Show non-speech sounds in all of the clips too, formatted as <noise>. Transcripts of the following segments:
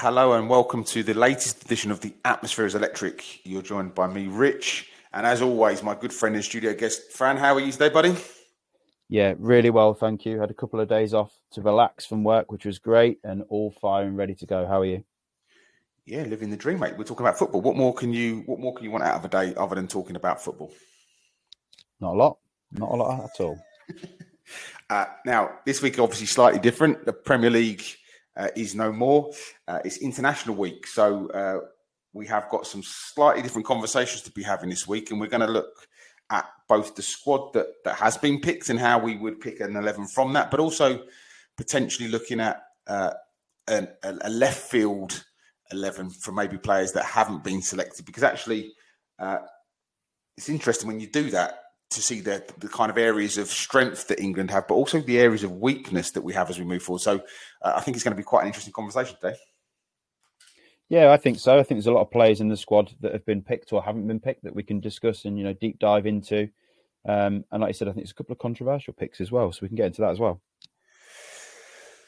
Hello and welcome to the latest edition of the Atmosphere is Electric. You're joined by me, Rich, and as always, my good friend and studio guest, Fran. How are you today, buddy? Yeah, really well, thank you. Had a couple of days off to relax from work, which was great, and all fire and ready to go. How are you? Yeah, living the dream, mate. We're talking about football. What more can you What more can you want out of a day other than talking about football? Not a lot. Not a lot at all. <laughs> uh, now, this week obviously slightly different. The Premier League is no more. Uh, it's International Week, so uh, we have got some slightly different conversations to be having this week, and we're going to look at both the squad that that has been picked and how we would pick an eleven from that, but also potentially looking at uh, an, a left field eleven for maybe players that haven't been selected, because actually. Uh, it's interesting when you do that to see the, the kind of areas of strength that England have, but also the areas of weakness that we have as we move forward. So uh, I think it's going to be quite an interesting conversation today. Yeah, I think so. I think there's a lot of players in the squad that have been picked or haven't been picked that we can discuss and you know deep dive into. Um, and like I said, I think it's a couple of controversial picks as well, so we can get into that as well.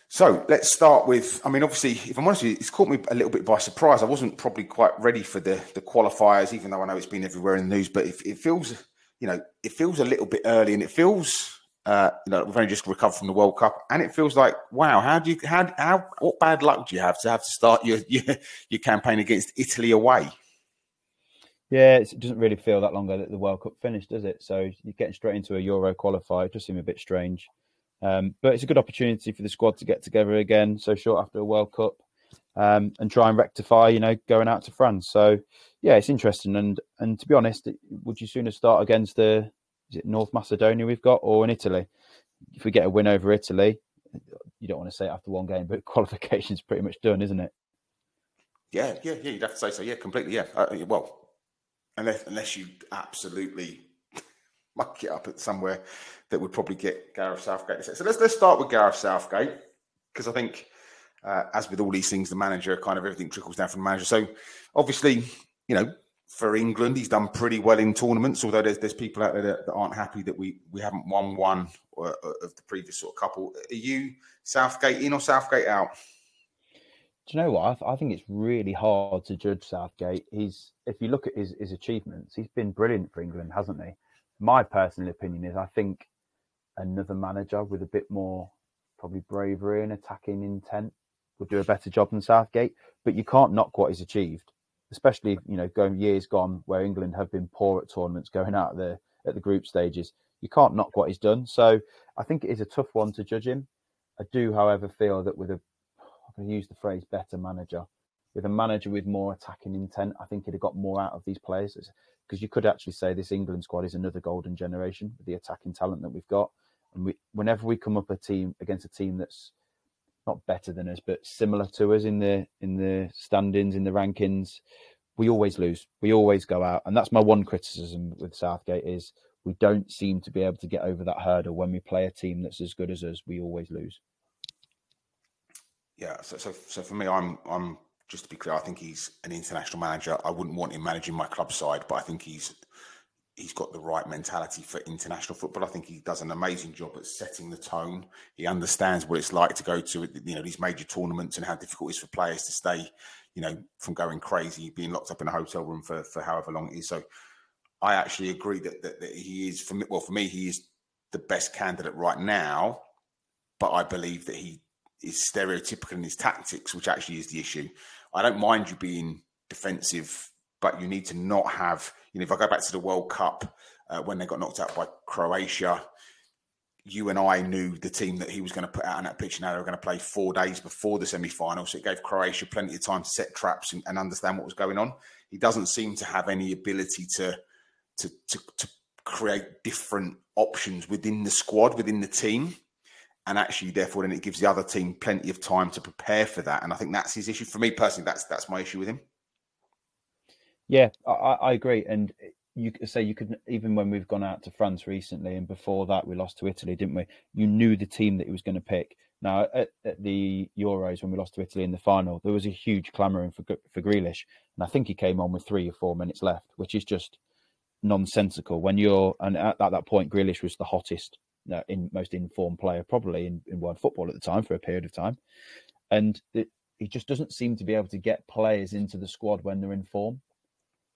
So let's start with. I mean, obviously, if I'm honest with you, it's caught me a little bit by surprise. I wasn't probably quite ready for the the qualifiers, even though I know it's been everywhere in the news. But it, it feels you know, it feels a little bit early, and it feels, uh, you know, we've only just recovered from the World Cup, and it feels like, wow, how do you, how, how, what bad luck do you have to have to start your <laughs> your, your campaign against Italy away? Yeah, it doesn't really feel that long ago that the World Cup finished, does it? So you're getting straight into a Euro qualifier. It does seem a bit strange. Um, but it's a good opportunity for the squad to get together again so short after a World Cup um, and try and rectify, you know, going out to France. So yeah, it's interesting. And and to be honest, would you sooner start against the is it North Macedonia we've got or in Italy? If we get a win over Italy, you don't want to say after one game, but <laughs> qualification's pretty much done, isn't it? Yeah, yeah, yeah. You'd have to say so. Yeah, completely. Yeah. Uh, well, unless unless you absolutely <laughs> muck it up at somewhere that would probably get Gareth Southgate. So let's let's start with Gareth Southgate because I think, uh, as with all these things, the manager kind of everything trickles down from the manager. So obviously, you know, for England, he's done pretty well in tournaments. Although there's there's people out there that, that aren't happy that we we haven't won one uh, of the previous sort of couple. Are you Southgate in or Southgate out? Do you know what? I, th- I, think it's really hard to judge Southgate. He's if you look at his his achievements, he's been brilliant for England, hasn't he? My personal opinion is I think another manager with a bit more probably bravery and attacking intent would do a better job than Southgate. But you can't knock what he's achieved especially you know going years gone where England have been poor at tournaments, going out the at the group stages. You can't knock what he's done. So I think it is a tough one to judge him. I do, however, feel that with a I can use the phrase better manager, with a manager with more attacking intent, I think he'd have got more out of these players. Because you could actually say this England squad is another golden generation with the attacking talent that we've got. And we, whenever we come up a team against a team that's not better than us, but similar to us in the in the standings, in the rankings, we always lose. We always go out, and that's my one criticism with Southgate is we don't seem to be able to get over that hurdle when we play a team that's as good as us. We always lose. Yeah, so so so for me, I'm I'm just to be clear, I think he's an international manager. I wouldn't want him managing my club side, but I think he's he's got the right mentality for international football. I think he does an amazing job at setting the tone. He understands what it's like to go to you know these major tournaments and how difficult it is for players to stay, you know, from going crazy, being locked up in a hotel room for for however long it is. So I actually agree that that, that he is for me. Well, for me, he is the best candidate right now. But I believe that he is stereotypical in his tactics, which actually is the issue. I don't mind you being defensive, but you need to not have you know, if I go back to the World Cup uh, when they got knocked out by Croatia, you and I knew the team that he was going to put out on that pitch and how they were going to play four days before the semi final. So it gave Croatia plenty of time to set traps and, and, understand what was going on. He doesn't seem to have any ability to, to, to, to create different options within the squad, within the team. And actually, therefore, then it gives the other team plenty of time to prepare for that. And I think that's his issue. For me personally, that's that's my issue with him. Yeah, I, I agree. And you say you could even when we've gone out to France recently, and before that we lost to Italy, didn't we? You knew the team that he was going to pick. Now at, at, the Euros when we lost to Italy in the final, there was a huge clamouring for for Grealish, and I think he came on with three or four minutes left, which is just nonsensical. When you're and at, at that point, Grealish was the hottest, uh, in most informed player probably in, in world football at the time for a period of time, and it, he just doesn't seem to be able to get players into the squad when they're in form.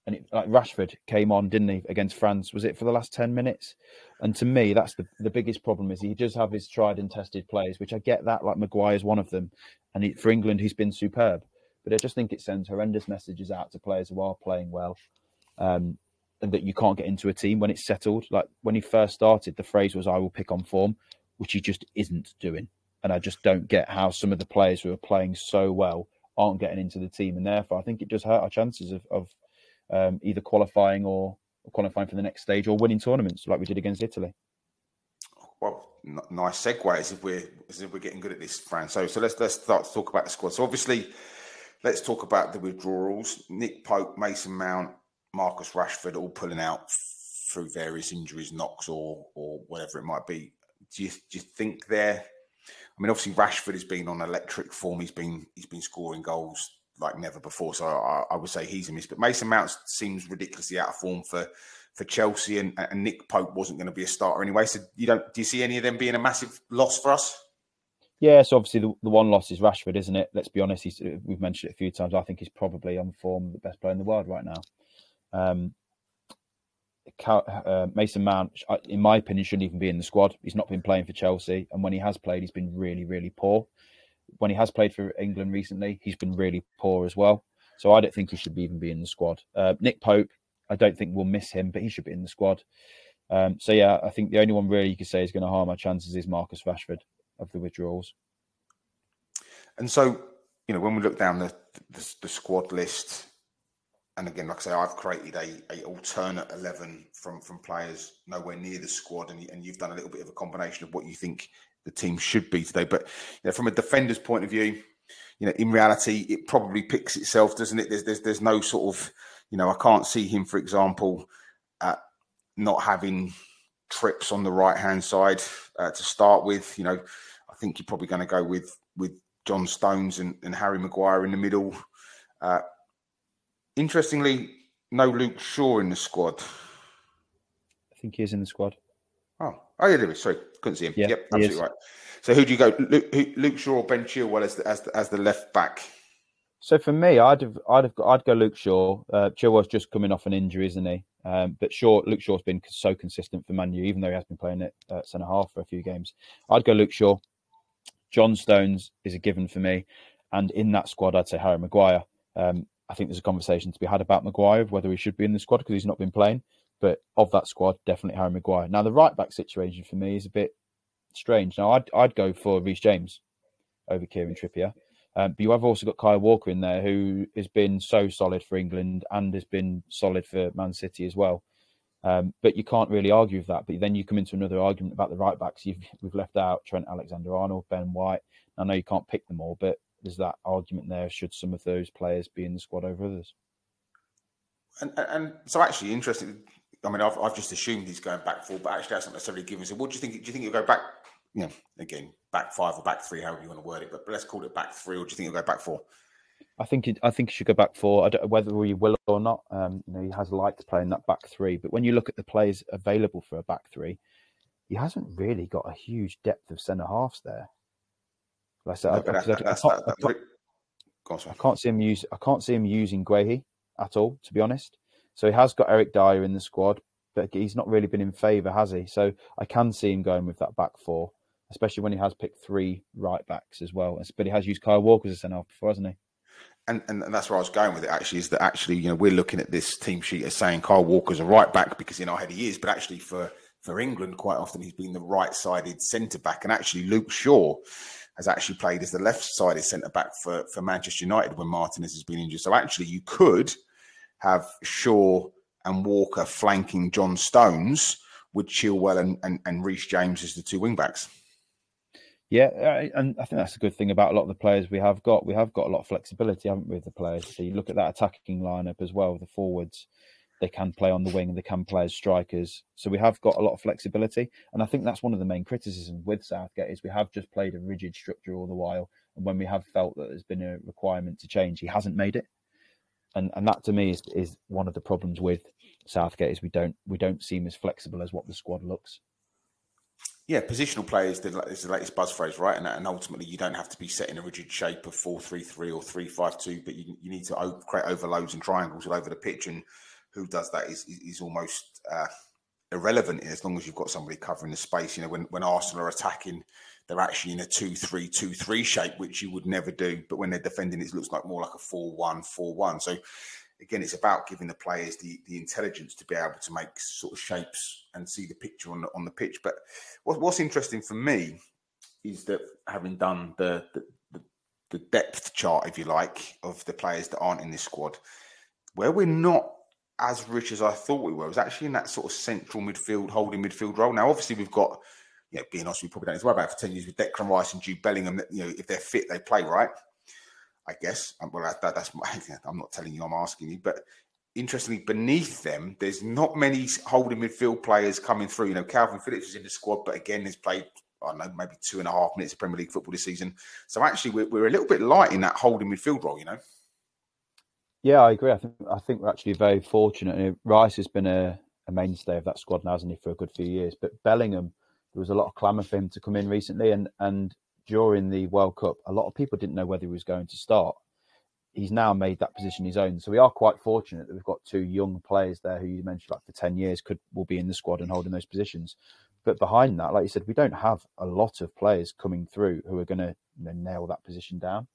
And it, like Rashford came on, didn't he, against France? Was it for the last ten minutes? And to me, that's the the biggest problem is he does have his tried and tested players, which I get that. Like Maguire's one of them, and he, for England, he's been superb. But I just think it sends horrendous messages out to players who are playing well, um, and that you can't get into a team when it's settled. Like when he first started, the phrase was "I will pick on form," which he just isn't doing. And I just don't get how some of the players who are playing so well aren't getting into the team, and therefore I think it does hurt our chances of, of um, either qualifying or, qualifying for the next stage or winning tournaments like we did against Italy. Well, n- nice segue as if we're as if we're getting good at this, Fran. So so let's let's start to talk about the squad. So obviously, let's talk about the withdrawals. Nick Pope, Mason Mount, Marcus Rashford, all pulling out through various injuries, knocks or or whatever it might be. Do you do you think they're I mean, obviously Rashford has been on electric form. He's been he's been scoring goals like never before. So I, I, would say he's a miss. But Mason Mount seems ridiculously out of form for for Chelsea, and, and Nick Pope wasn't going to be a starter anyway. So you don't do you see any of them being a massive loss for us? Yeah, so obviously the, the one loss is Rashford, isn't it? Let's be honest. He's, we've mentioned it a few times. I think he's probably on form the best player in the world right now. Um, uh, Mason Mount, in my opinion, shouldn't even be in the squad. He's not been playing for Chelsea, and when he has played, he's been really, really poor when he has played for England recently, he's been really poor as well. So I don't think he should even be in the squad. Uh, Nick Pope, I don't think we'll miss him, but he should be in the squad. Um, so yeah, I think the only one really you could say is going to harm our chances is Marcus Rashford of the withdrawals. And so, you know, when we look down the the, the squad list, and again, like I say, I've created a, a alternate eleven from from players nowhere near the squad, and, and you've done a little bit of a combination of what you think the team should be today. But you know, from a defender's point of view, you know, in reality, it probably picks itself, doesn't it? There's there's there's no sort of, you know, I can't see him, for example, uh, not having Tripps on the right hand side uh, to start with. You know, I think you're probably going to go with with John Stones and, and Harry Maguire in the middle. Uh, interestingly, no Luke Shaw in the squad. I think he is in the squad. Oh, yeah, there is. Sorry, couldn't see him. Yeah, yep, absolutely right. So who do you go, Luke, Luke Shaw or Ben Chilwell as the, as the, as the left back? So for me, I'd have, I'd have, I'd go Luke Shaw. Uh, Chilwell's just coming off an injury, isn't he? Um, but Shaw, Luke Shaw's been so consistent for Man U, even though he has been playing at uh, centre half for a few games. I'd go Luke Shaw. John Stones is a given for me, and in that squad, I'd say Harry Maguire. Um, I think there's a conversation to be had about Maguire whether he should be in the squad because he's not been playing. But of that squad, definitely Harry Maguire. Now the right back situation for me is a bit strange. Now I'd I'd go for Reece James over Kieran Trippier. Um, but you have also got Kyle Walker in there, who has been so solid for England and has been solid for Man City as well. Um, but you can't really argue with that. But then you come into another argument about the right backs. You've, we've left out Trent Alexander-Arnold, Ben White. I know you can't pick them all, but there's that argument there. Should some of those players be in the squad over others? And, and so, actually, interesting. I mean, I've, I've just assumed he's going back four, but actually, that's not necessarily given. So, what do you think? Do you think he'll go back? You know, again, back five or back three, however you want to word it. But, let's call it back three, or do you think he'll go back four? I think it, I think he should go back four. I don't, whether he will or not. Um, you know, he has liked playing that back three, but when you look at the players available for a back three, he hasn't really got a huge depth of centre halves there. Like I said, no, I, that, I, can't, I, can't, I, can't, see him use. I can't see him using Guehi at all, to be honest. So he has got Eric Dier in the squad, but he's not really been in favour, has he? So I can see him going with that back four, especially when he has picked three right backs as well. But he has used Kyle Walker as a centre half before, hasn't he? And, and that's where I was going with it. Actually, is that actually you know we're looking at this team sheet as saying Kyle Walker's a right back because in our head he is, but actually for for England quite often he's been the right sided centre back, and actually Luke Shaw has actually played as the left sided centre back for for Manchester United when Martinez has been injured. So actually you could have Shaw and Walker flanking John Stones with Chilwell and, and, and Reece James as the two wingbacks. Yeah, and I think that's a good thing about a lot of the players we have got. We have got a lot of flexibility, haven't we, with the players? So you look at that attacking lineup as well, the forwards, they can play on the wing, they can play as strikers. So we have got a lot of flexibility. And I think that's one of the main criticisms with Southgate is we have just played a rigid structure all the while. And when we have felt that there's been a requirement to change, he hasn't made it and and that to me is is one of the problems with Southgate is we don't we don't seem as flexible as what the squad looks. Yeah, positional play is the, is the latest buzz phrase, right? And, and ultimately, you don't have to be set in a rigid shape of 4 3 3 or 3 5 2, but you, you need to create overloads and triangles all over the pitch. And who does that is, is almost uh, irrelevant as long as you've got somebody covering the space. You know, when, when Arsenal are attacking, they're actually in a 2 3 2 3 shape, which you would never do. But when they're defending, it looks like more like a 4 1 4 1. So again, it's about giving the players the, the intelligence to be able to make sort of shapes and see the picture on the, on the pitch. But what, what's interesting for me is that having done the, the, the, depth chart, if you like, of the players that aren't in this squad, where we're not as rich as I thought we were, was actually in that sort of central midfield, holding midfield role. Now, obviously, we've got, you know, being honest, we probably don't need to worry about for 10 years with Declan Rice and Jude Bellingham. You know, if they're fit, they play, right? I guess. Um, well, that, that's my, <laughs> I'm not telling you, I'm asking you. But interestingly, beneath them, there's not many holding midfield players coming through. You know, Kalvin Phillips is in the squad, but again, has played, I don't know, maybe two and a half minutes of Premier League football this season. So actually, we're, we're a little bit light in that holding midfield role, you know? Yeah, I agree. I think I think we're actually very fortunate. Rice has been a, a mainstay of that squad now, hasn't he, for a good few years. But Bellingham, there was a lot of clamour for him to come in recently, and and during the World Cup, a lot of people didn't know whether he was going to start. He's now made that position his own. So we are quite fortunate that we've got two young players there who you mentioned, like for 10 years, could will be in the squad and holding those positions. But behind that, like you said, we don't have a lot of players coming through who are going to you know, nail that position down.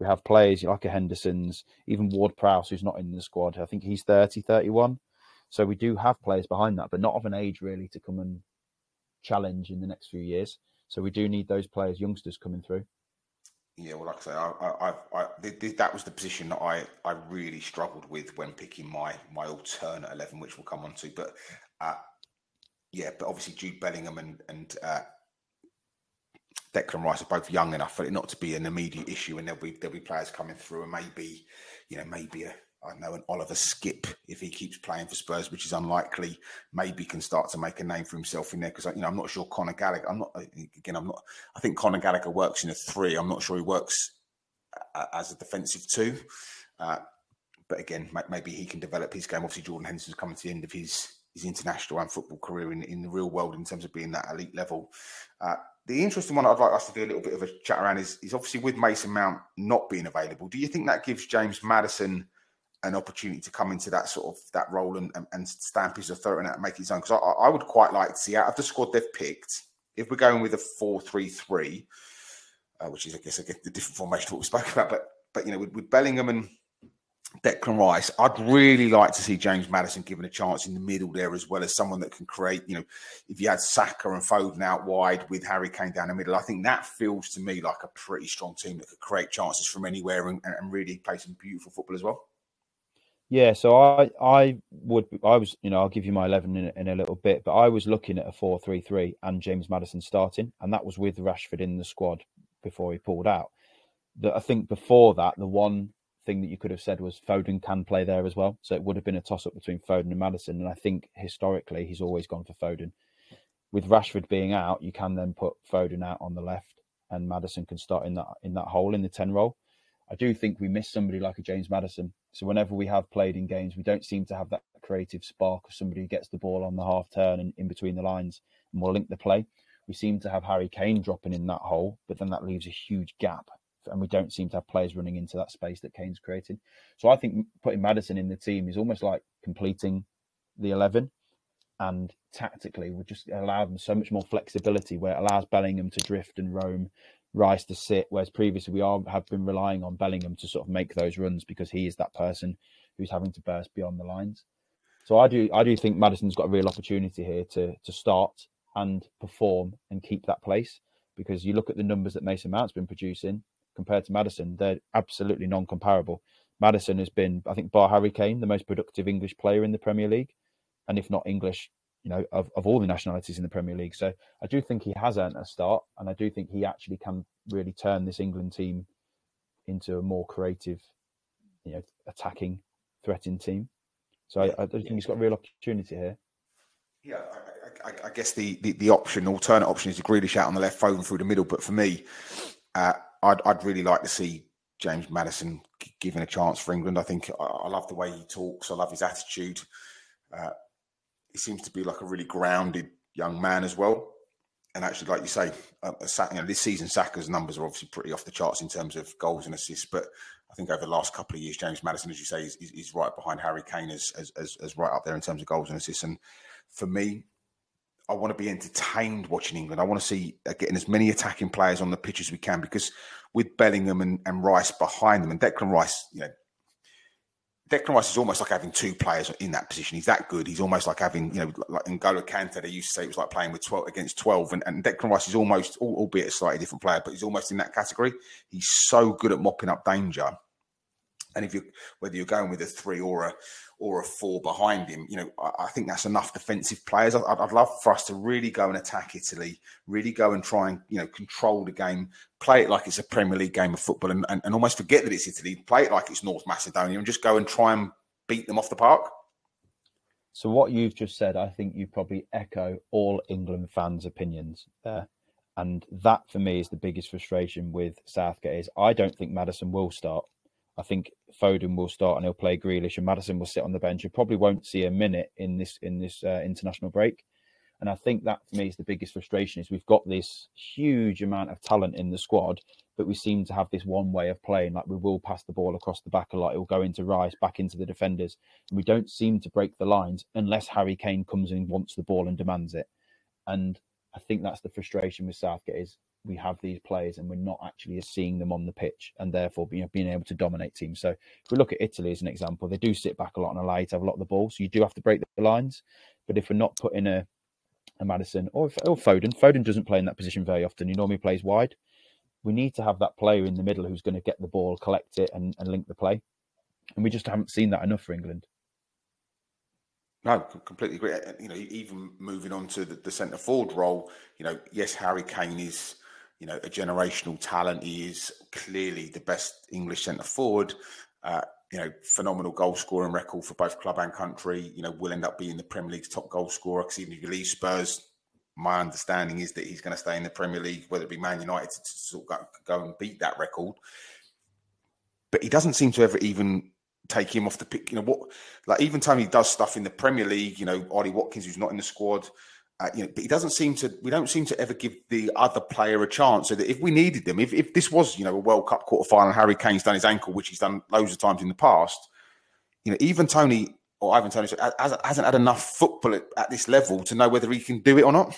We have players like a Henderson's, even Ward Prowse, who's not in the squad. I think he's 30, 31. So we do have players behind that, but not of an age really to come and challenge in the next few years. So we do need those players, youngsters coming through. Yeah, well, like I say, I, I, I, that was the position that I, I really struggled with when picking my my alternate eleven, which we'll come on to. But uh, yeah, but obviously Jude Bellingham and and uh, Declan Rice are both young enough for it not to be an immediate issue, and there'll be there'll be players coming through, and maybe you know maybe a I know an Oliver Skipp, if he keeps playing for Spurs, which is unlikely, maybe can start to make a name for himself in there. Because you know, I'm not sure Conor Gallagher. I'm not again. I'm not. I think Conor Gallagher works in a three. I'm not sure he works as a defensive two. Uh, but again, maybe he can develop his game. Obviously, Jordan Henderson's coming to the end of his his international and football career in, in the real world in terms of being that elite level. Uh, the interesting one I'd like us to do a little bit of a chat around is, is obviously with Mason Mount not being available. Do you think that gives James Maddison an opportunity to come into that sort of that role and, and, and stamp his authority and make his own. Because I, I, would quite like to see out of the squad they've picked, if we're going with a four-three-three, uh, which is I guess, I guess the different formation of what we spoke about, but but you know with, with Bellingham and Declan Rice, I'd really like to see James Maddison given a chance in the middle there as well as someone that can create. You know, if you had Saka and Foden out wide with Harry Kane down the middle, I think that feels to me like a pretty strong team that could create chances from anywhere and, and really play some beautiful football as well. Yeah, so I I would I was you know I'll give you my eleven in, in a little bit, but I was looking at a four three three and James Maddison starting, and that was with Rashford in the squad before he pulled out. That I think before that, the one thing that you could have said was Foden can play there as well, so it would have been a toss up between Foden and Maddison, and I think historically he's always gone for Foden. With Rashford being out, you can then put Foden out on the left, and Maddison can start in that in that hole in the ten role. I do think we miss somebody like a James Maddison. So whenever we have played in games, we don't seem to have that creative spark of somebody who gets the ball on the half turn and in between the lines and will link the play. We seem to have Harry Kane dropping in that hole, but then that leaves a huge gap. And we don't seem to have players running into that space that Kane's created. So I think putting Maddison in the team is almost like completing the 11 and tactically would just allow them so much more flexibility where it allows Bellingham to drift and roam Rice to sit, whereas previously we are have been relying on Bellingham to sort of make those runs because he is that person who's having to burst beyond the lines. So I do I do think Maddison's got a real opportunity here to to start and perform and keep that place because you look at the numbers that Mason Mount's been producing compared to Maddison, they're absolutely non-comparable. Maddison has been, I think, bar Harry Kane, the most productive English player in the Premier League, and if not English, you know, of, of all the nationalities in the Premier League. So I do think he has earned a start, and I do think he actually can really turn this England team into a more creative, you know, attacking, threatening team. So I, I, think he's got a real opportunity here. Yeah, I, I, I guess the, the, the option, alternate option, is to Grealish out on the left, Foden through the middle. But for me, uh, I'd, I'd really like to see James Maddison given a chance for England. I think I, I love the way he talks. I love his attitude. Uh, he seems to be like a really grounded young man as well. and actually, like you say, uh, you know, this season Saka's numbers are obviously pretty off the charts in terms of goals and assists. But I think over the last couple of years, James Maddison, as you say, is, is right behind Harry Kane as, as, as, as right up there in terms of goals and assists. And for me, I want to be entertained watching England. I want to see uh, getting as many attacking players on the pitch as we can because with Bellingham and, and Rice behind them, and Declan Rice, you know, Declan Rice is almost like having two players in that position. He's that good. He's almost like having, you know, like N'Golo Kante, they used to say it was like playing with 12 against 12. And, and Declan Rice is almost, albeit a slightly different player, but he's almost in that category. He's so good at mopping up danger. And if you whether you're going with a three or a or a four behind him, you know, I, I think that's enough defensive players. I, I'd, love for us to really go and attack Italy, really go and try and you know control the game, play it like it's a Premier League game of football, and, and, and almost forget that it's Italy, play it like it's North Macedonia, and just go and try and beat them off the park. So what you've just said, I think you probably echo all England fans' opinions there. And that for me is the biggest frustration with Southgate is I don't think Maddison will start. I think Foden will start and he'll play Grealish, and Maddison will sit on the bench. You probably won't see a minute in this in this uh, international break. And I think that for me is the biggest frustration is we've got this huge amount of talent in the squad, but we seem to have this one way of playing. Like we will pass the ball across the back a lot. It will go into Rice, back into the defenders. And we don't seem to break the lines unless Harry Kane comes and wants the ball and demands it. And I think that's the frustration with Southgate is we have these players and we're not actually seeing them on the pitch and therefore being, being able to dominate teams. So if we look at Italy as an example, they do sit back a lot and allow you to have a lot of the ball. So you do have to break the lines. But if we're not putting a, a Maddison or, or Foden, Foden doesn't play in that position very often. He normally plays wide. We need to have that player in the middle who's going to get the ball, collect it, and, and link the play. And we just haven't seen that enough for England. No, completely agree. Uh, you know, even moving on to the, the centre forward role, you know, yes, Harry Kane is you know, a generational talent. He is clearly the best English centre forward. Uh, you know, phenomenal goal scoring record for both club and country. You know, will end up being the Premier League's top goal scorer. Because even if you leave Spurs, my understanding is that he's going to stay in the Premier League, whether it be Man United to, sort of go, and beat that record. But he doesn't seem to ever even take him off the pick. You know what? Like even time he does stuff in the Premier League, you know, Ollie Watkins, who's not in the squad, uh, you know, but he doesn't seem to. We don't seem to ever give the other player a chance. So that if we needed them, if, if this was, you know, a World Cup quarter final, Harry Kane's done his ankle, which he's done loads of times in the past. You know, even Toney or Ivan hasn't, hasn't had enough football at, at, this level to know whether he can do it or not.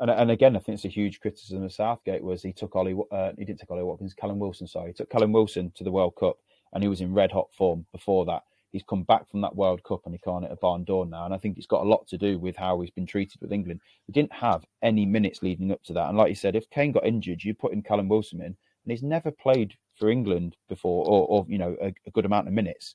And, and again, I think it's a huge criticism of Southgate was he took Ollie, uh, he didn't take Ollie Watkins, Callum Wilson, sorry, he took Callum Wilson to the World Cup, and he was in red hot form before that he's come back from that World Cup and he can't hit a barn door now. And I think it's got a lot to do with how he's been treated with England. We didn't have any minutes leading up to that. And like you said, if Kane got injured, you put in Callum Wilson in, and he's never played for England before, or, or you know, a, a, good amount of minutes.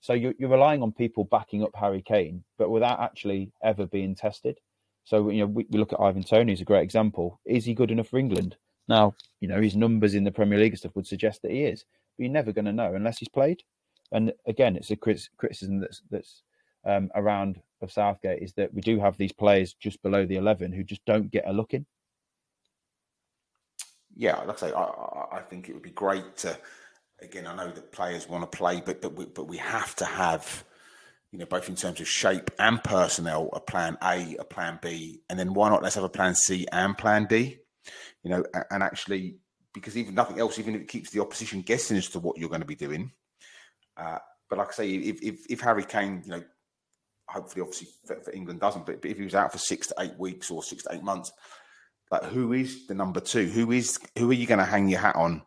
So you're, you're relying on people backing up Harry Kane, but without actually ever being tested. So you know, we, we look at Ivan Toney as a great example. Is he good enough for England? Now, you know, his numbers in the Premier League stuff would suggest that he is, but you're never going to know unless he's played. And again, it's a criticism that's that's um, around of Southgate is that we do have these players just below the eleven who just don't get a look in. Yeah, like I say, I, I think it would be great to. Again, I know that players want to play, but but we, but we have to have, you know, both in terms of shape and personnel, a plan A, a plan B, and then why not let's have a plan C and plan D, you know, and actually because even nothing else, even if it keeps the opposition guessing as to what you're going to be doing, uh, but like I say, if, if, if Harry Kane, you know, hopefully, obviously for, for England doesn't, but, but if he was out for six to eight weeks or six to eight months, like who is the number two? Who is who are you going to hang your hat on?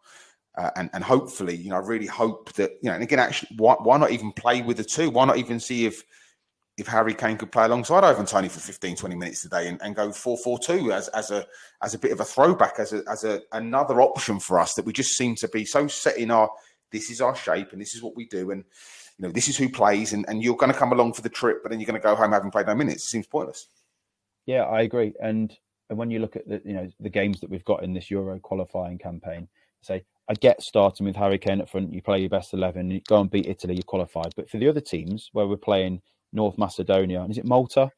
Uh, and and hopefully, you know, I really hope that you know. And again, actually, why, why not even play with the two? Why not even see if if Harry Kane could play alongside Ivan Toney for 15, 20 minutes today and, and go 4-4-2 as, as a as a bit of a throwback, as a as a another option for us that we just seem to be so set in our this is our shape and this is what we do and you know this is who plays and, and you're going to come along for the trip but then you're going to go home having played no minutes. It seems pointless. Yeah i agree. And and when you look at the you know the games that we've got in this euro qualifying campaign say i get starting with harry kane up front you play your best 11 you go and beat italy you're qualified. But for the other teams where we're playing north macedonia and is it malta?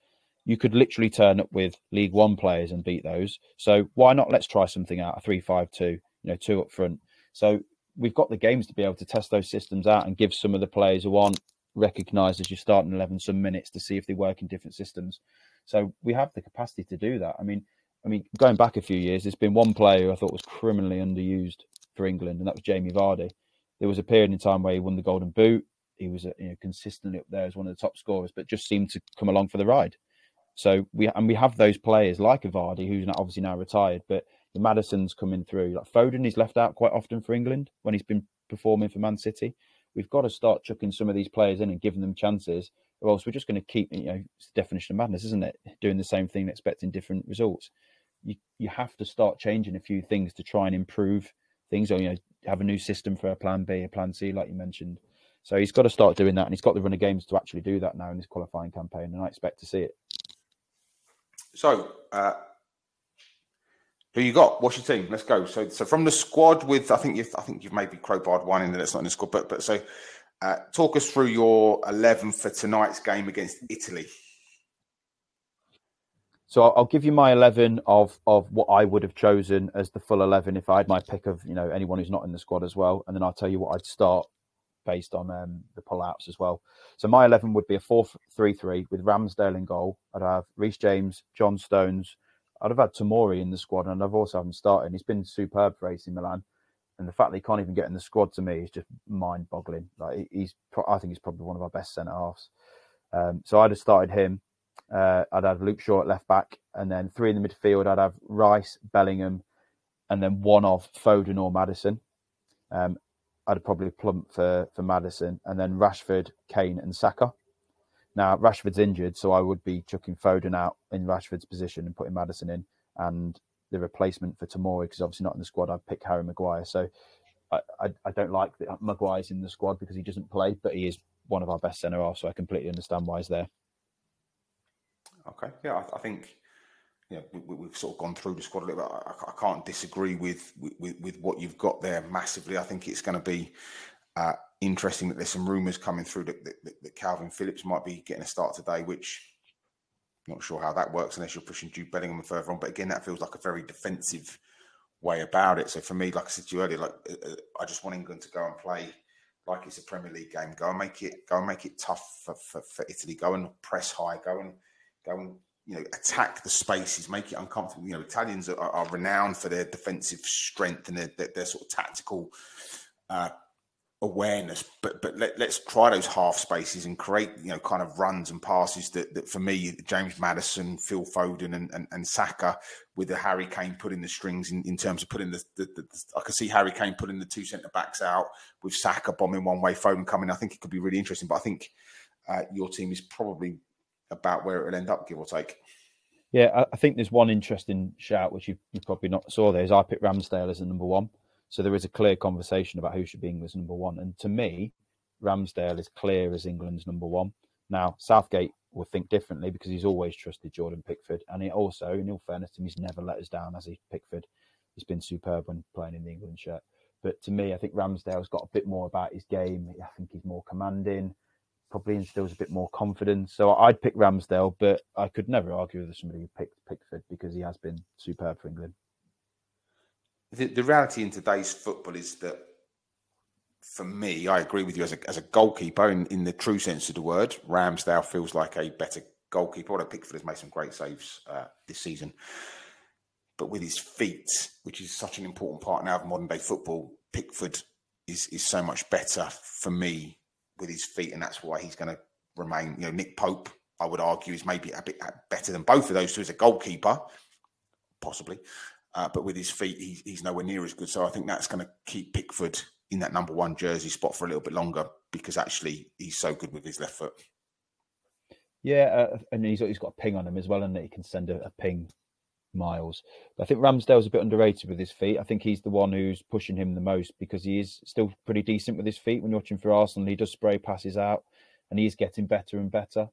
You could literally turn up with league one players and beat those. So why not? Let's try something out a 3-5-2 you know two up front. So we've got the games to be able to test those systems out and give some of the players who aren't recognised as your starting eleven some minutes to see if they work in different systems. So we have the capacity to do that. I mean, I mean, going back a few years, there's been one player who I thought was criminally underused for England, and that was Jamie Vardy. There was a period in time where he won the Golden Boot. He was you know, consistently up there as one of the top scorers, but just seemed to come along for the ride. So we and we have those players like Vardy, who's obviously now retired, but the Maddison's coming through. Like Foden, he's left out quite often for England when he's been performing for Man City. We've got to start chucking some of these players in and giving them chances, or else we're just going to keep, you know, it's the definition of madness, isn't it? Doing the same thing, expecting different results. You you have to start changing a few things to try and improve things, or you know, have a new system for a plan B, a plan C, like you mentioned. So he's got to start doing that, and he's got the run of games to actually do that now in this qualifying campaign, and I expect to see it. So, uh, who you got? What's your team? Let's go. So, so from the squad with, I think you've, I think you've maybe crowbarred one in there that's not in the squad, but but so, uh, talk us through your eleven for tonight's game against Italy. So I'll give you my eleven of of what I would have chosen as the full eleven if I had my pick of you know anyone who's not in the squad as well, and then I'll tell you what I'd start based on um, the pullouts as well. So my eleven would be a four-three-three with Ramsdale in goal. I'd have Reece James, John Stones, I'd have had Tomori in the squad, and I've also had him starting. He's been superb for AC Milan, and the fact that he can't even get in the squad to me is just mind-boggling. Like he's, I think he's probably one of our best centre halves. Um, so I'd have started him. Uh, I'd have Luke Shaw at left back, and then three in the midfield. I'd have Rice, Bellingham, and then one of Foden or Maddison. Um, I'd probably plump for for Maddison, and then Rashford, Kane, and Saka. Now Rashford's injured, so I would be chucking Foden out in Rashford's position and putting Maddison in, and the replacement for Tomori because obviously not in the squad. I'd pick Harry Maguire. So I, I, I don't like that Maguire's in the squad because he doesn't play, but he is one of our best centre halves. So I completely understand why he's there. Okay, yeah, I, I think know, we, have sort of gone through the squad a little bit. I, I can't disagree with, with, with what you've got there massively. I think it's going to be uh, interesting that there's some rumours coming through that, that, that, Kalvin Phillips might be getting a start today, which not sure how that works unless you're pushing Jude Bellingham further on. But again, that feels like a very defensive way about it. So for me, like I said to you earlier, like uh, uh, I just want England to go and play like it's a Premier League game. Go and make it, go and make it tough for, for, for Italy. Go and press high. Go and go and you know attack the spaces, make it uncomfortable. You know, Italians are, are renowned for their defensive strength and their, their, their sort of tactical uh, awareness, but but let, us try those half spaces and create you know kind of runs and passes that, that for me James Maddison, Phil Foden, and, and, and Saka with the Harry Kane putting the strings in, in terms of putting the, the, the, I can see Harry Kane putting the two centre backs out with Saka bombing one way, Foden coming. I think it could be really interesting, but I think uh, your team is probably about where it will end up, give or take. Yeah, I think there's one interesting shout which you, you probably not saw there is I picked Ramsdale as the number one. So there is a clear conversation about who should be England's number one. And to me, Ramsdale is clear as England's number one. Now, Southgate will think differently because he's always trusted Jordan Pickford. And he also, in all fairness to him, he's never let us down, as he Pickford. He's been superb when playing in the England shirt. But to me, I think Ramsdale's got a bit more about his game. I think he's more commanding, probably instills a bit more confidence. So I'd pick Ramsdale, but I could never argue with somebody who picked Pickford because he has been superb for England the, the reality in today's football is that for me, I agree with you as a, as a goalkeeper in, in the true sense of the word. Ramsdale feels like a better goalkeeper. Although Pickford has made some great saves uh, this season, but with his feet, which is such an important part now of modern day football, Pickford is is so much better for me with his feet, and that's why he's going to remain. You know, Nick Pope, I would argue, is maybe a bit better than both of those two as a goalkeeper, possibly. Uh, but with his feet, he, he's nowhere near as good. So I think that's going to keep Pickford in that number one jersey spot for a little bit longer because actually he's so good with his left foot. Yeah, uh, and he's, he's got a ping on him as well, and that he can send a, a ping miles. But I think Ramsdale's a bit underrated with his feet. I think he's the one who's pushing him the most because he is still pretty decent with his feet. When you're watching for Arsenal, he does spray passes out, and he's getting better and better.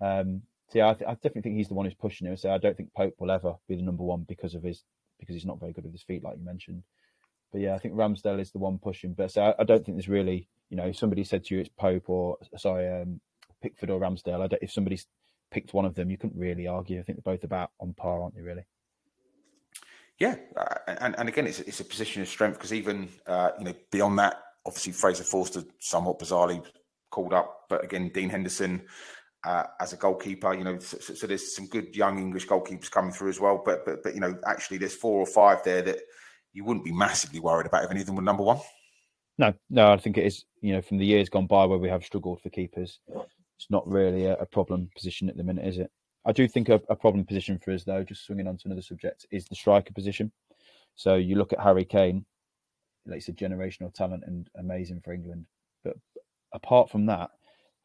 Um, so yeah, I, th- I, definitely think he's the one who's pushing him. So I don't think Pope will ever be the number one because of his because he's not very good with his feet, like you mentioned. But yeah, I think Ramsdale is the one pushing. But so I, I don't think there's really, you know, if somebody said to you it's Pope or sorry, um, Pickford or Ramsdale, I don't, if somebody's picked one of them, you couldn't really argue. I think they're both about on par, aren't they? Really. Yeah, uh, and and again, it's it's a position of strength because even uh, you know beyond that, obviously Fraser Forster somewhat bizarrely called up, but again, Dean Henderson uh, as a goalkeeper. You know, so, so, there's some good young English goalkeepers coming through as well. But but but you know, actually, there's four or five there that you wouldn't be massively worried about if any of them were number one. No, no, I think it is. You know, from the years gone by where we have struggled for keepers, it's not really a, a problem position at the minute, is it? I do think a, a, problem position for us, though, just swinging on to another subject, is the striker position. So you look at Harry Kane, like you said, generational talent and amazing for England. But apart from that,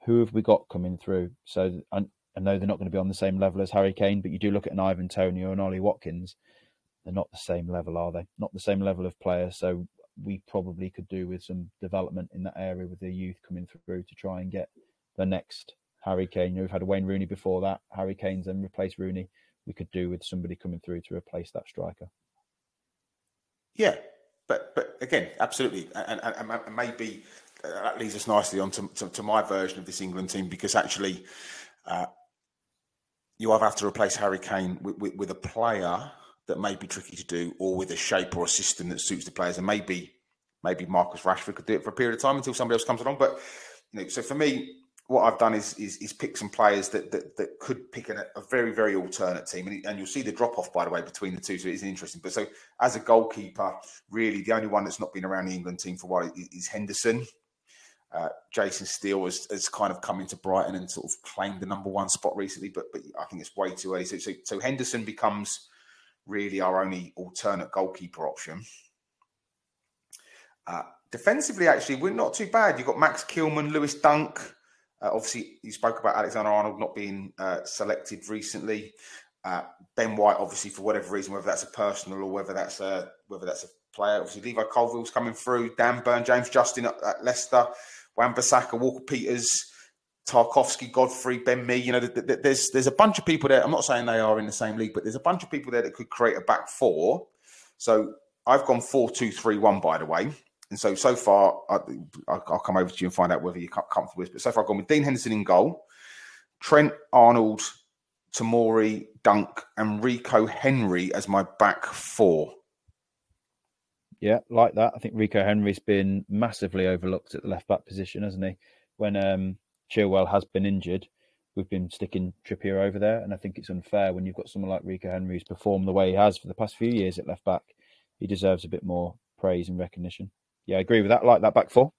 who have we got coming through? So I, I know they're not going to be on the same level as Harry Kane, but you do look at an Ivan Toney or an Ollie Watkins, they're not the same level, are they? Not the same level of player. So we probably could do with some development in that area with the youth coming through to try and get the next Harry Kane. We've had Wayne Rooney before that. Harry Kane's then replaced Rooney. We could do with somebody coming through to replace that striker. Yeah, but but again, absolutely, and, and, and maybe that leads us nicely on to, to, to, my version of this England team because actually, uh, you either have to replace Harry Kane with, with, with, a player that may be tricky to do, or with a shape or a system that suits the players, and maybe maybe Marcus Rashford could do it for a period of time until somebody else comes along. But you know, so for me, what I've done is is, is pick some players that that, that could pick an, a very very alternate team, and, and you'll see the drop off by the way between the two. So it's interesting. But so as a goalkeeper, really the only one that's not been around the England team for a while is, is Henderson. Uh, Jason Steele has, has kind of come into Brighton and sort of claimed the number one spot recently, but but I think it's way too early. So, so, so Henderson becomes really our only alternate goalkeeper option. Uh, defensively, actually, we're not too bad. You've got Max Kilman, Lewis Dunk. Uh, obviously, you spoke about Alexander Arnold not being uh, selected recently. Uh, ben White, obviously, for whatever reason, whether that's a personal or whether that's a whether that's a player. Obviously, Levi Colwill's coming through. Dan Burn, James Justin at, at Leicester, Wan-Bissaka, Walker Peters, Tarkowski, Godfrey, Ben Mee. You know, there's there's a bunch of people there. I'm not saying they are in the same league, but there's a bunch of people there that could create a back four. So I've gone four two three one. By the way, and so, so far, I, will come over to you and find out whether you're comfortable with. But so far, I've gone with Dean Henderson in goal, Trent Arnold, Tomori, Dunk, and Rico Henry as my back four. Yeah, like that. I think Rico Henry's been massively overlooked at the left back position, hasn't he? When um, Chilwell has been injured, we've been sticking Trippier over there, and I think it's unfair when you've got someone like Rico Henry who's performed the way he has for the past few years at left back. He deserves a bit more praise and recognition yeah, I agree with that. Like that back four.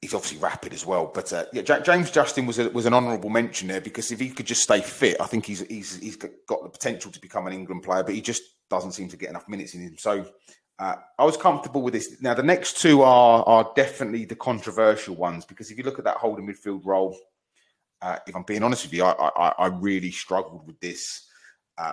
He's obviously rapid as well, but uh, yeah, James Justin was a, was an honourable mention there because if he could just stay fit, I think he's he's he's got the potential to become an England player, but he just doesn't seem to get enough minutes in him. So uh, I was comfortable with this. Now the next two are are definitely the controversial ones because if you look at that holding midfield role, uh, if I'm being honest with you, I, I, I really struggled with this. Uh,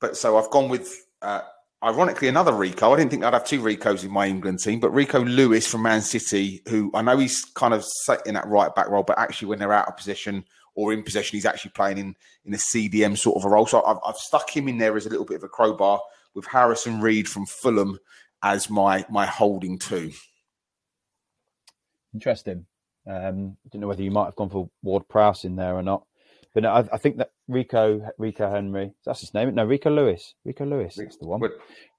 but so I've gone with uh, ironically, another Rico. I didn't think I'd have two Ricos in my England team, but Rico Lewis from Man City, who I know he's kind of set in that right back role, but actually when they're out of position or in possession, he's actually playing in in a CDM sort of a role. So I've, I've stuck him in there as a little bit of a crowbar with Harrison Reed from Fulham as my my holding two. Interesting. Um, I don't know whether you might have gone for Ward Prowse in there or not. But no, I, I, think that Rico Rico Henry, that's his name. No, Rico Lewis. Rico Lewis. That's the one.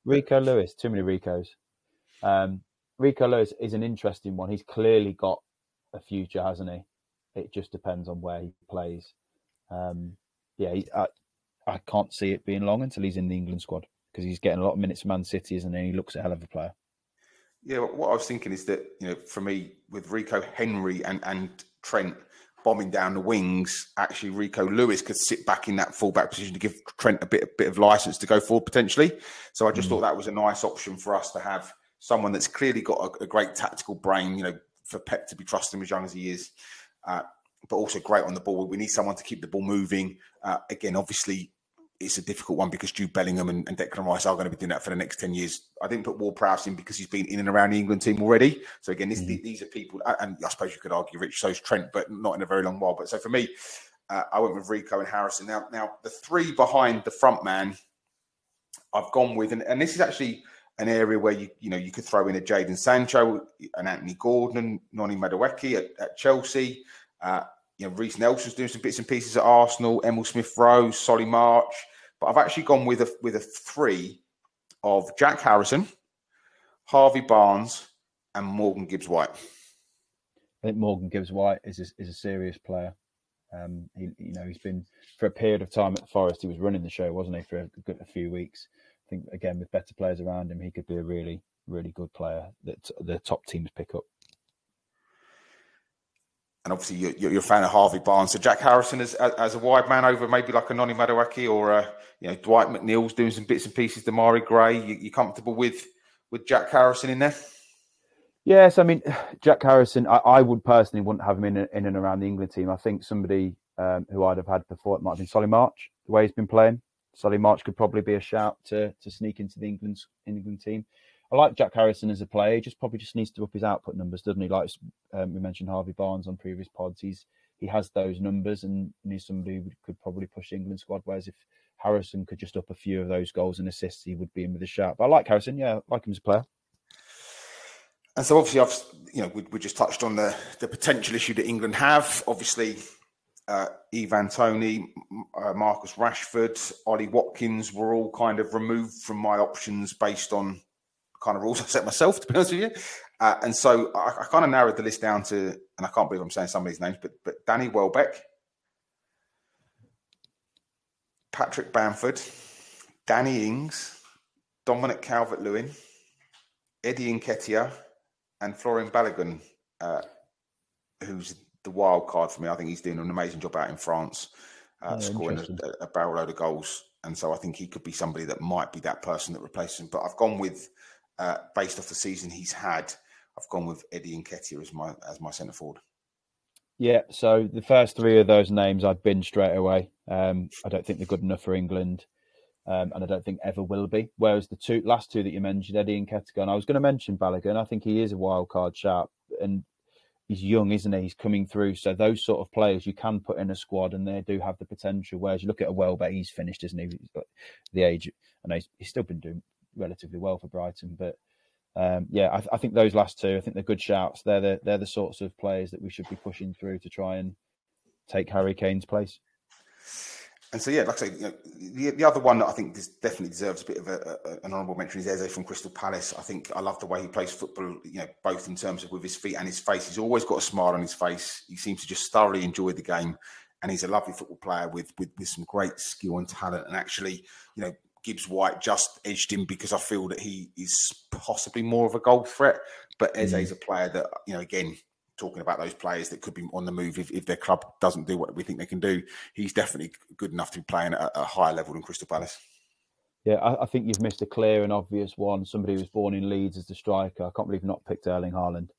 Rico Lewis. Too many Ricos. Um, Rico Lewis is an interesting one. He's clearly got a future, hasn't he? It just depends on where he plays. Um, yeah, he, I, I can't see it being long until he's in the England squad because he's getting a lot of minutes Man City, isn't he? He looks a hell of a player. Yeah, what I was thinking is that you know, for me, with Rico Henry and and Trent, bombing down the wings, actually Rico Lewis could sit back in that fullback position to give Trent a bit a bit of license to go forward potentially. So I just mm. thought that was a nice option for us to have someone that's clearly got a, a great tactical brain. You know, for Pep to be trusting as young as he is. Uh, but also great on the ball. We need someone to keep the ball moving. Uh, again, obviously, it's a difficult one because Jude Bellingham and, and, Declan Rice are going to be doing that for the next 10 years. I didn't put Ward Prowse in because he's been in and around the England team already. So, again, this, mm-hmm. these are people, and I suppose you could argue Rich so's Trent, but not in a very long while. But so for me, uh, I went with Rico and Harrison. Now, now the three behind the front man, I've gone with, and, and this is actually an area where you you know you could throw in a Jadon Sancho, an Anthony Gordon, Noni Madueke at, at Chelsea. Uh, you know, Reiss Nelson's doing some bits and pieces at Arsenal, Emil Smith Rowe, Solly March. But I've actually gone with a with a three of Jack Harrison, Harvey Barnes, and Morgan Gibbs White. I think Morgan Gibbs White is a, is a serious player. Um, he, you know, he's been for a period of time at Forest. He was running the show, wasn't he, for a, good, a few weeks? I think again with better players around him, he could be a really, really good player that the top teams pick up. And obviously, you're, you're a fan of Harvey Barnes. So Jack Harrison as, as a wide man over maybe like a Noni Madueke or a, you know Dwight McNeil's doing some bits and pieces. Demarai Gray, you, you comfortable with with Jack Harrison in there? Yes, I mean Jack Harrison. I, I would personally wouldn't have him in, in and around the England team. I think somebody um, who I'd have had before it might have been Solly March. The way he's been playing, Solly March could probably be a shout to to sneak into the England England team. I like Jack Harrison as a player. He just probably just needs to up his output numbers, doesn't he? Like um, we mentioned Harvey Barnes on previous pods. He's he has those numbers, and he's somebody who could probably push England squad. Whereas if Harrison could just up a few of those goals and assists, he would be in with a shout. But I like Harrison. Yeah, I like him as a player. And so obviously, I've you know we, we just touched on the the potential issue that England have. Obviously, uh, Ivan Toney, uh, Marcus Rashford, Ollie Watkins were all kind of removed from my options based on kind of rules <laughs> I set myself, to be honest with you. Uh, and so I, I, kind of narrowed the list down to, and I can't believe I'm saying some of these names, but but Danny Welbeck, Patrick Bamford, Danny Ings, Dominic Calvert Lewin, Eddie Nketiah, and Folarin Balogun, uh, who's the wild card for me. I think he's doing an amazing job out in France, uh, scoring a, a, barrel load of goals. And so I think he could be somebody that might be that person that replaces him. But I've gone with, uh, based off the season he's had, I've gone with Eddie Nketiah as my as my centre forward. Yeah, so the first three of those names I'd bin straight away. Um, I don't think they're good enough for England, um, and I don't think ever will be. Whereas the two last two that you mentioned, Eddie and I was going to mention Balogun. I think he is a wild card sharp, and he's young, isn't he? He's coming through. So those sort of players you can put in a squad, and they do have the potential. Whereas you look at a Welbeck, he's finished, isn't he? He's got the age. Know he's, he's still been doing relatively well for Brighton, but um, yeah, I, I, think those last two, I think they're good shouts. They're the they're the sorts of players that we should be pushing through to try and take Harry Kane's place. And so, yeah, like I say, you know, the, the other one that I think definitely deserves a bit of a, a, an honourable mention is Eze from Crystal Palace. I think I love the way he plays football, you know, both in terms of with his feet and his face. He's always got a smile on his face. He seems to just thoroughly enjoy the game. And he's a lovely football player with, with, with some great skill and talent. And actually, you know, Gibbs White just edged him because I feel that he is possibly more of a goal threat. But Eze is mm. a player that, you know, again, talking about those players that could be on the move if, if their club doesn't do what we think they can do, he's definitely good enough to be playing at a higher level than Crystal Palace. Yeah, I, I think you've missed a clear and obvious one. Somebody who was born in Leeds as the striker. I can't believe you've not picked Erling Haaland.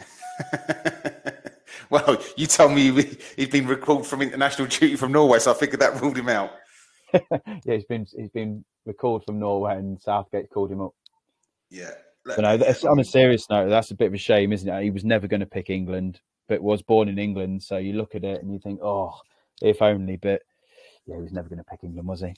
<laughs> well, you told me he'd been recalled from international duty from Norway, so I figured that ruled him out. <laughs> yeah, he's been he's been recalled from Norway, and Southgate called him up. Yeah. But no, on a serious note, that's a bit of a shame, isn't it? He was never going to pick England, but was born in England. So you look at it and you think, oh, if only. But yeah, he was never going to pick England, was he?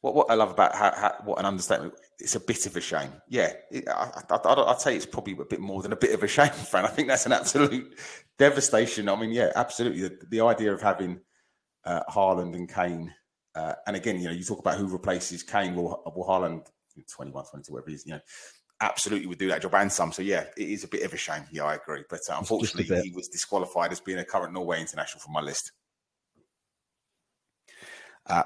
What what I love about how, how, what an understatement. It's a bit of a shame. Yeah, I, I, I'd say it's probably a bit more than a bit of a <laughs> shame, Fran. I think that's an absolute devastation. I mean, yeah, absolutely. The, the idea of having uh, Haaland and Kane uh, and again, you know, you talk about who replaces Kane. Well, well Haaland, 21, 22, whatever he is, you know, absolutely would do that job and some. So, yeah, it is a bit of a shame. Yeah, I agree. But uh, unfortunately, he was disqualified as being a current Norway international from my list. Uh,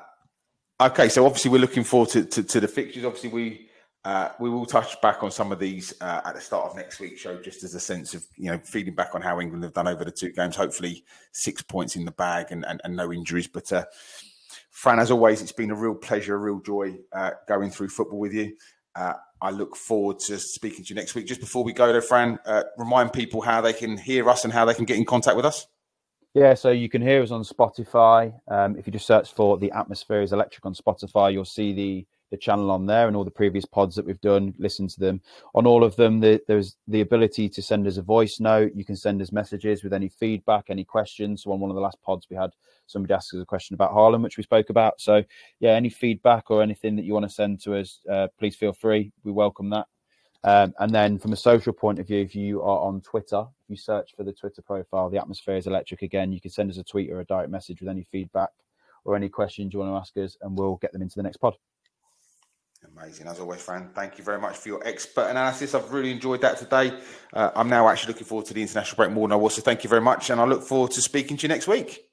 okay, so obviously we're looking forward to, to, to the fixtures. Obviously, we uh, we will touch back on some of these uh, at the start of next week's show, just as a sense of you know feeding back on how England have done over the two games. Hopefully, six points in the bag and and, and no injuries. But uh, Fran, as always, it's been a real pleasure, a real joy uh, going through football with you. Uh, I look forward to speaking to you next week. Just before we go though, Fran, uh, remind people how they can hear us and how they can get in contact with us. Yeah, so you can hear us on Spotify. Um, if you just search for The Atmosphere is Electric on Spotify, you'll see the the channel on there and all the previous pods that we've done. Listen to them. On all of them, the, there's the ability to send us a voice note. You can send us messages with any feedback, any questions. So on one of the last pods, we had somebody ask us a question about Haaland, which we spoke about. So yeah, any feedback or anything that you want to send to us, uh, please feel free. We welcome that. Um, and then from a social point of view, if you are on Twitter, if you search for the Twitter profile, the atmosphere is electric again, you can send us a tweet or a direct message with any feedback or any questions you want to ask us, and we'll get them into the next pod. Amazing. As always, Fran, thank you very much for your expert analysis. I've really enjoyed that today. Uh, I'm now actually looking forward to the international break more than I was, so thank you very much. And I look forward to speaking to you next week.